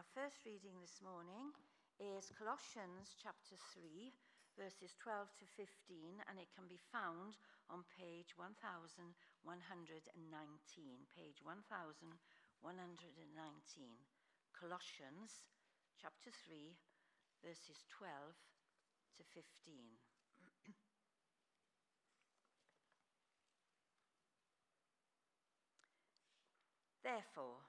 Our first reading this morning is Colossians chapter 3, verses 12 to 15, and it can be found on page 1119. Page 1119. Colossians chapter 3, verses 12 to 15. Therefore,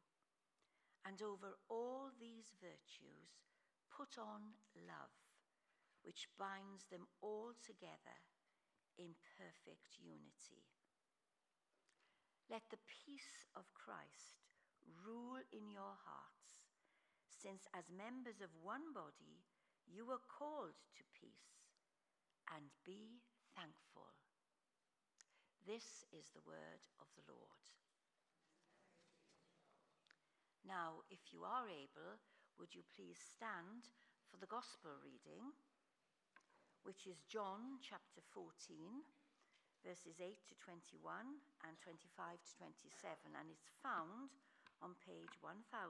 And over all these virtues, put on love, which binds them all together in perfect unity. Let the peace of Christ rule in your hearts, since as members of one body, you were called to peace, and be thankful. This is the word of the Lord. Now, if you are able, would you please stand for the gospel reading, which is John chapter 14, verses 8 to 21 and 25 to 27, and it's found on page 1022.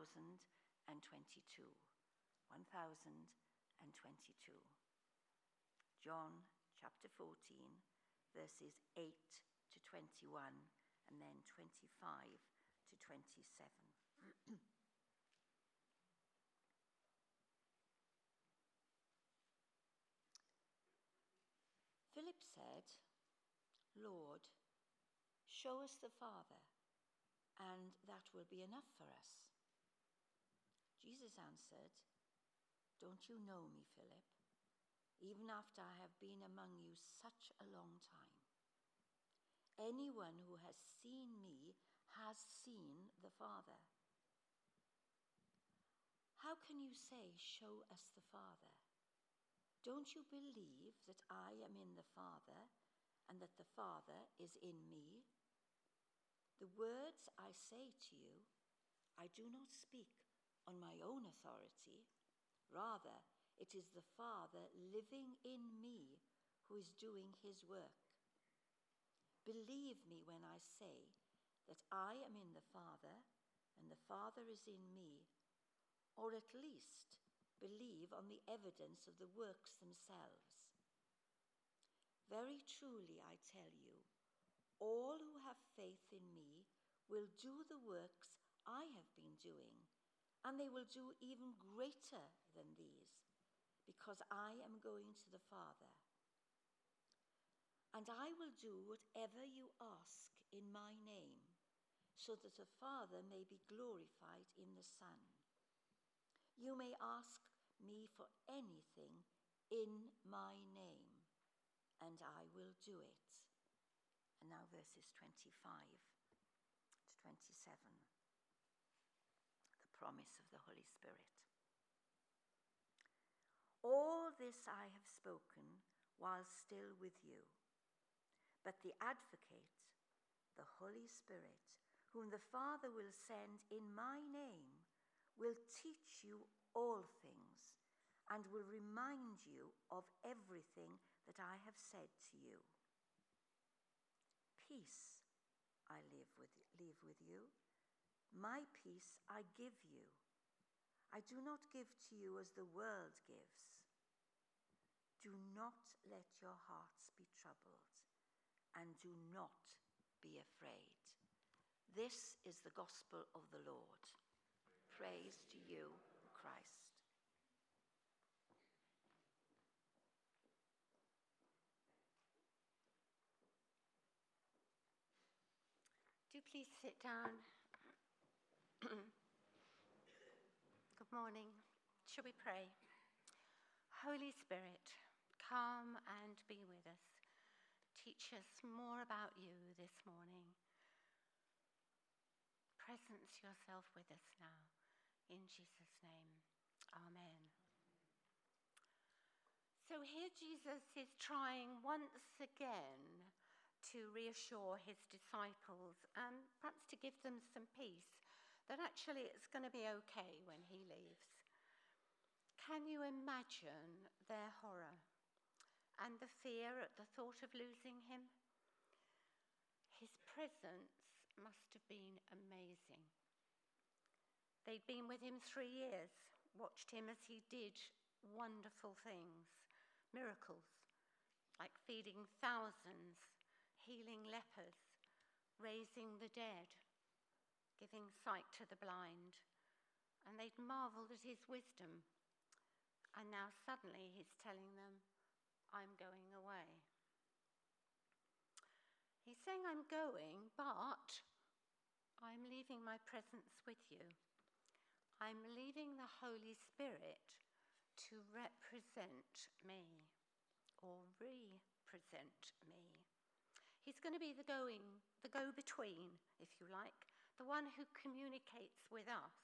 1022. John chapter 14, verses 8 to 21, and then 25 to 27. Philip said, Lord, show us the Father, and that will be enough for us. Jesus answered, Don't you know me, Philip, even after I have been among you such a long time? Anyone who has seen me has seen the Father. How can you say, Show us the Father? Don't you believe that I am in the Father and that the Father is in me? The words I say to you, I do not speak on my own authority. Rather, it is the Father living in me who is doing his work. Believe me when I say that I am in the Father and the Father is in me or at least believe on the evidence of the works themselves. Very truly, I tell you, all who have faith in me will do the works I have been doing, and they will do even greater than these, because I am going to the Father. And I will do whatever you ask in my name, so that the Father may be glorified in the Son. You may ask me for anything in my name, and I will do it. And now, verses 25 to 27 the promise of the Holy Spirit. All this I have spoken while still with you, but the advocate, the Holy Spirit, whom the Father will send in my name, will teach you all things and will remind you of everything that I have said to you. Peace I live with, leave with you. My peace I give you. I do not give to you as the world gives. Do not let your hearts be troubled, and do not be afraid. This is the gospel of the Lord. Praise to you, Christ. Do please sit down. Good morning. Shall we pray? Holy Spirit, come and be with us. Teach us more about you this morning. Presence yourself with us now. In Jesus' name, Amen. So here Jesus is trying once again to reassure his disciples and perhaps to give them some peace that actually it's going to be okay when he leaves. Can you imagine their horror and the fear at the thought of losing him? His presence must have been amazing. They'd been with him three years, watched him as he did wonderful things, miracles, like feeding thousands, healing lepers, raising the dead, giving sight to the blind. And they'd marveled at his wisdom. And now suddenly he's telling them, I'm going away. He's saying, I'm going, but I'm leaving my presence with you. I'm leaving the Holy Spirit to represent me or represent me. He's going to be the going, the go between, if you like, the one who communicates with us.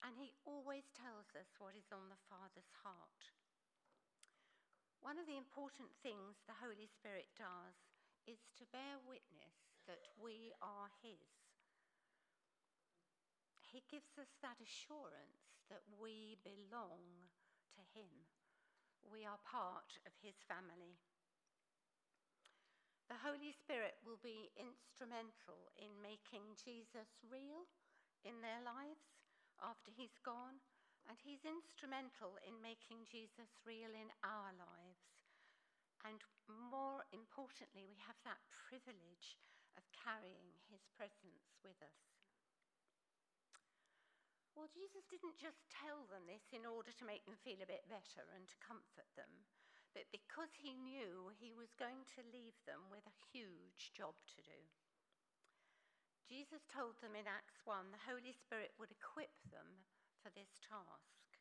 And he always tells us what is on the Father's heart. One of the important things the Holy Spirit does is to bear witness that we are his he gives us that assurance that we belong to him. We are part of his family. The Holy Spirit will be instrumental in making Jesus real in their lives after he's gone, and he's instrumental in making Jesus real in our lives. And more importantly, we have that privilege of carrying his presence with us. Well, Jesus didn't just tell them this in order to make them feel a bit better and to comfort them, but because he knew he was going to leave them with a huge job to do. Jesus told them in Acts 1 the Holy Spirit would equip them for this task.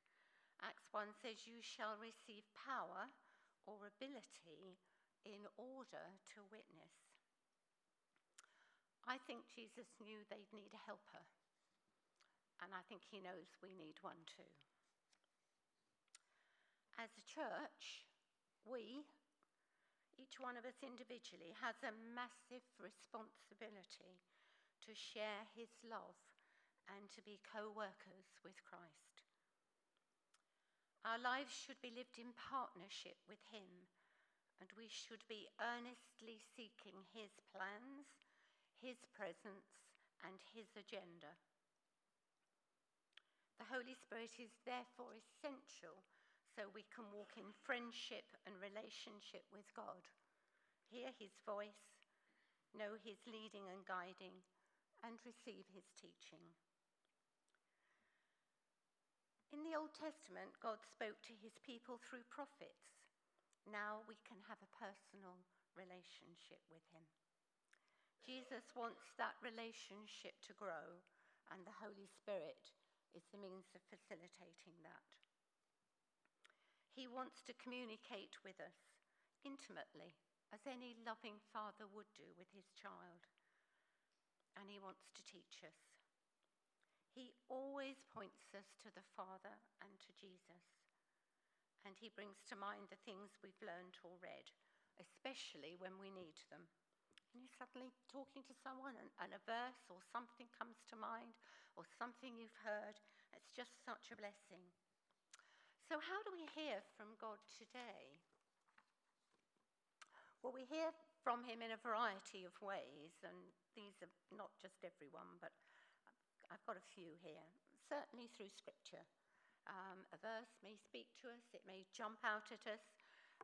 Acts 1 says, You shall receive power or ability in order to witness. I think Jesus knew they'd need a helper and I think he knows we need one too. As a church, we, each one of us individually, has a massive responsibility to share his love and to be co workers with Christ. Our lives should be lived in partnership with him, and we should be earnestly seeking his plans, his presence, and his agenda. The Holy Spirit is therefore essential so we can walk in friendship and relationship with God, hear his voice, know his leading and guiding, and receive his teaching. In the Old Testament, God spoke to his people through prophets. Now we can have a personal relationship with him. Jesus wants that relationship to grow, and the Holy Spirit is the means of facilitating that. He wants to communicate with us intimately, as any loving father would do with his child. And he wants to teach us. He always points us to the Father and to Jesus. And he brings to mind the things we've learned or read, especially when we need them. You're suddenly talking to someone, and, and a verse or something comes to mind, or something you've heard. It's just such a blessing. So, how do we hear from God today? Well, we hear from Him in a variety of ways, and these are not just everyone, but I've got a few here. Certainly through Scripture. Um, a verse may speak to us, it may jump out at us,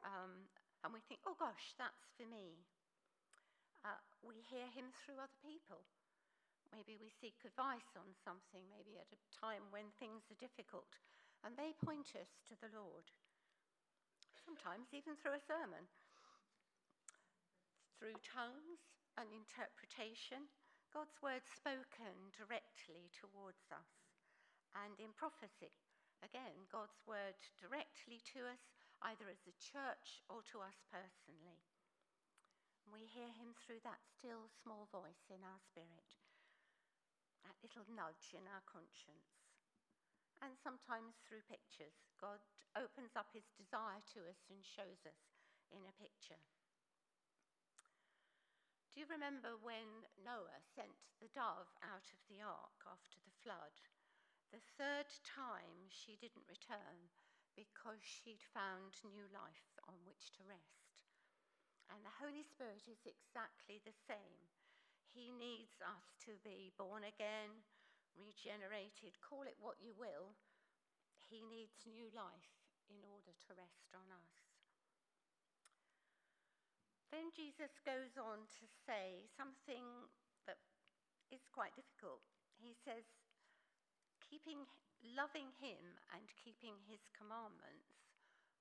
um, and we think, oh gosh, that's for me. Uh, we hear him through other people. Maybe we seek advice on something, maybe at a time when things are difficult, and they point us to the Lord. Sometimes even through a sermon, through tongues and interpretation, God's word spoken directly towards us, and in prophecy. Again, God's word directly to us, either as a church or to us personally. We hear him through that still small voice in our spirit, that little nudge in our conscience. and sometimes through pictures. God opens up his desire to us and shows us in a picture. Do you remember when Noah sent the dove out of the ark after the flood? The third time she didn't return because she'd found new life on which to rest. And the Holy Spirit is exactly the same. He needs us to be born again, regenerated, call it what you will. He needs new life in order to rest on us. Then Jesus goes on to say something that is quite difficult. He says, keeping, loving him and keeping his commandments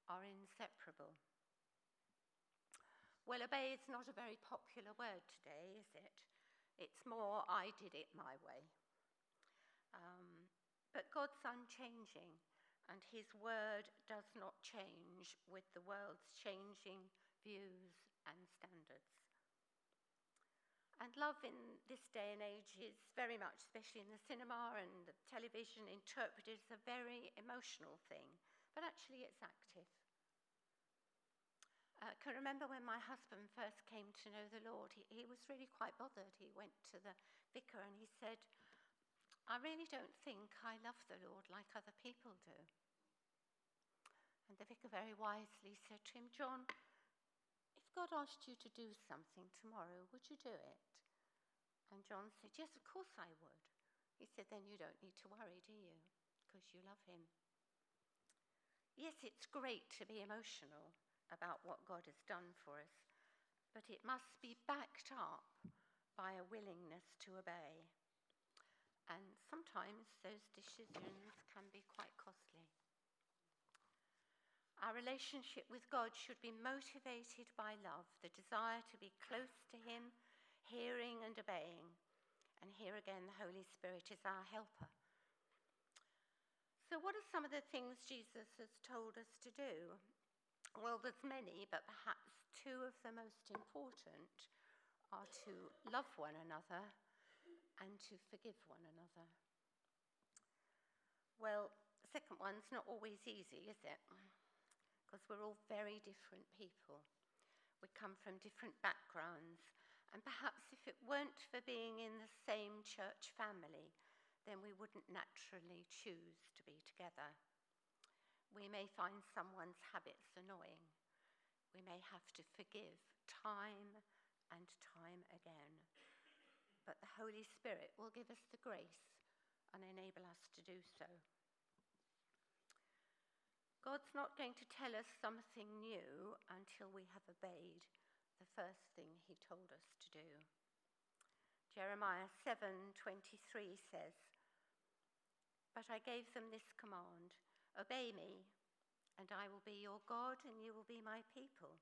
are inseparable. Well, obey is not a very popular word today, is it? It's more, I did it my way. Um, but God's unchanging, and his word does not change with the world's changing views and standards. And love in this day and age is very much, especially in the cinema and the television, interpreted as a very emotional thing, but actually it's active. Uh, I can remember when my husband first came to know the Lord, he, he was really quite bothered. He went to the vicar and he said, I really don't think I love the Lord like other people do. And the vicar very wisely said to him, John, if God asked you to do something tomorrow, would you do it? And John said, Yes, of course I would. He said, Then you don't need to worry, do you? Because you love him. Yes, it's great to be emotional about what God has done for us, but it must be backed up by a willingness to obey. And sometimes those decisions can be quite costly. Our relationship with God should be motivated by love, the desire to be close to Him, hearing and obeying. And here again, the Holy Spirit is our helper. So, what are some of the things Jesus has told us to do? Well, there's many, but perhaps two of the most important are to love one another and to forgive one another. Well, the second one's not always easy, is it? because we're all very different people. We come from different backgrounds, and perhaps if it weren't for being in the same church family, then we wouldn't naturally choose to be together. We may find someone's habits annoying. We may have to forgive time and time again. But the Holy Spirit will give us the grace and enable us to do so. God's not going to tell us something new until we have obeyed the first thing he told us to do. Jeremiah 7:23 says, "But I gave them this command: Obey me, and I will be your God and you will be my people.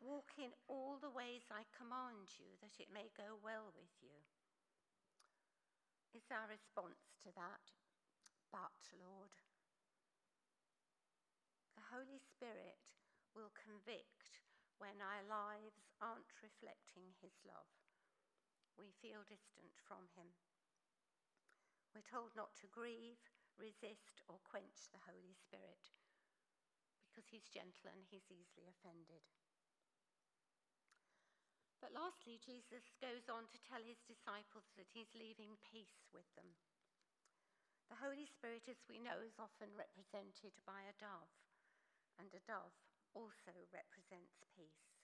Walk in all the ways I command you that it may go well with you." Is our response to that, but Lord, the Holy Spirit will convict when our lives aren't reflecting His love. We feel distant from Him. We're told not to grieve, resist, or quench the Holy Spirit because He's gentle and He's easily offended. But lastly, Jesus goes on to tell his disciples that he's leaving peace with them. The Holy Spirit, as we know, is often represented by a dove and a dove also represents peace.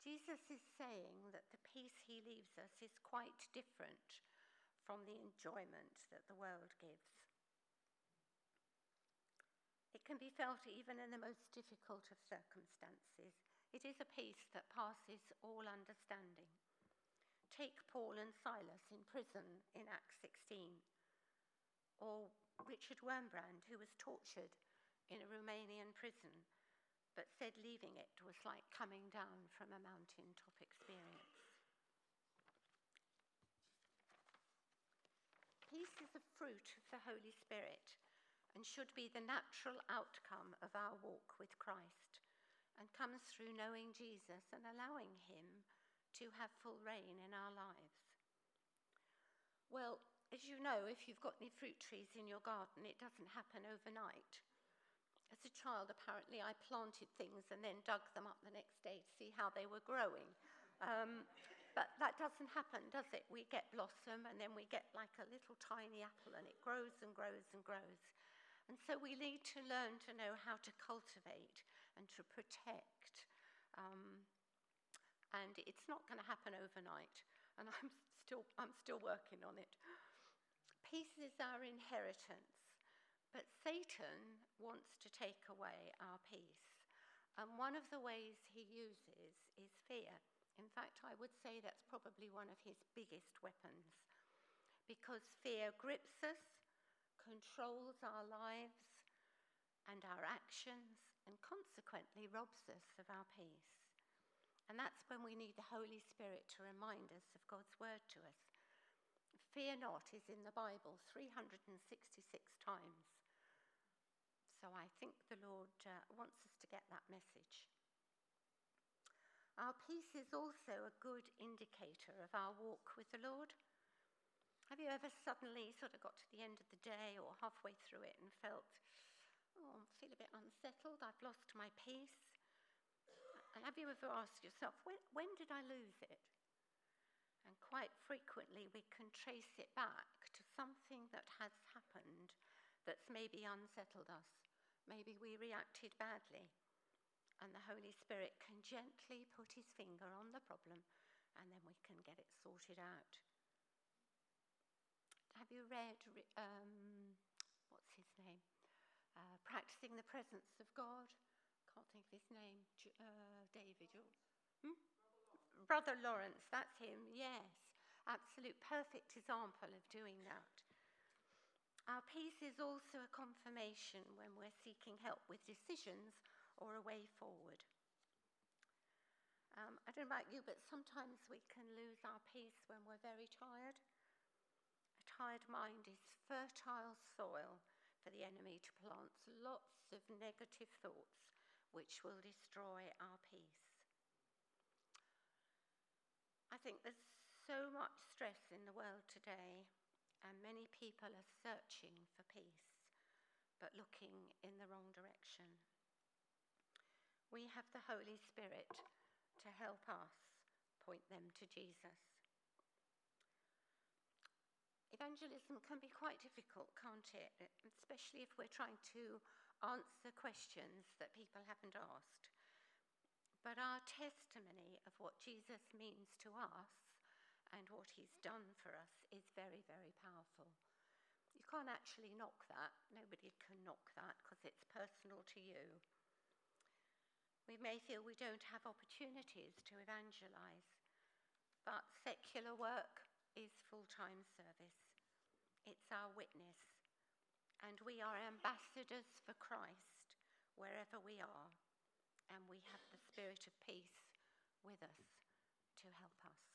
Jesus is saying that the peace he leaves us is quite different from the enjoyment that the world gives. It can be felt even in the most difficult of circumstances. It is a peace that passes all understanding. Take Paul and Silas in prison in Acts 16, or Richard Wurmbrand, who was tortured in a Romanian prison, but said leaving it was like coming down from a mountaintop experience. Peace is a fruit of the Holy Spirit and should be the natural outcome of our walk with Christ and comes through knowing Jesus and allowing Him to have full reign in our lives. Well, as you know, if you've got any fruit trees in your garden, it doesn't happen overnight. As a child, apparently, I planted things and then dug them up the next day to see how they were growing. Um, but that doesn't happen, does it? We get blossom and then we get like a little tiny apple and it grows and grows and grows. And so we need to learn to know how to cultivate and to protect. Um, and it's not going to happen overnight. And I'm still, I'm still working on it. Peace is our inheritance, but Satan wants to take away our peace. And one of the ways he uses is fear. In fact, I would say that's probably one of his biggest weapons because fear grips us, controls our lives and our actions, and consequently robs us of our peace. And that's when we need the Holy Spirit to remind us of God's word to us. Fear not is in the Bible 366 times. So I think the Lord uh, wants us to get that message. Our peace is also a good indicator of our walk with the Lord. Have you ever suddenly sort of got to the end of the day or halfway through it and felt, oh, I feel a bit unsettled, I've lost my peace? And have you ever asked yourself, when, when did I lose it? And quite frequently we can trace it back to something that has happened that's maybe unsettled us. Maybe we reacted badly and the Holy Spirit can gently put his finger on the problem and then we can get it sorted out. Have you read, um, what's his name? Uh, Practicing the Presence of God. Can't think of his name. Uh, David. Hmm? Brother Lawrence, that's him, yes. Absolute perfect example of doing that. Our peace is also a confirmation when we're seeking help with decisions or a way forward. Um, I don't know about you, but sometimes we can lose our peace when we're very tired. A tired mind is fertile soil for the enemy to plant lots of negative thoughts which will destroy our peace. I think there's so much stress in the world today, and many people are searching for peace, but looking in the wrong direction we have the Holy Spirit to help us point them to Jesus. Evangelism can be quite difficult, can't it? Especially if we're trying to answer questions that people haven't asked. But our testimony of what Jesus means to us and what he's done for us is very, very powerful. You can't actually knock that. Nobody can knock that because it's personal to you. We may feel we don't have opportunities to evangelize, but secular work is full time service. It's our witness, and we are ambassadors for Christ wherever we are, and we have the Spirit of peace with us to help us.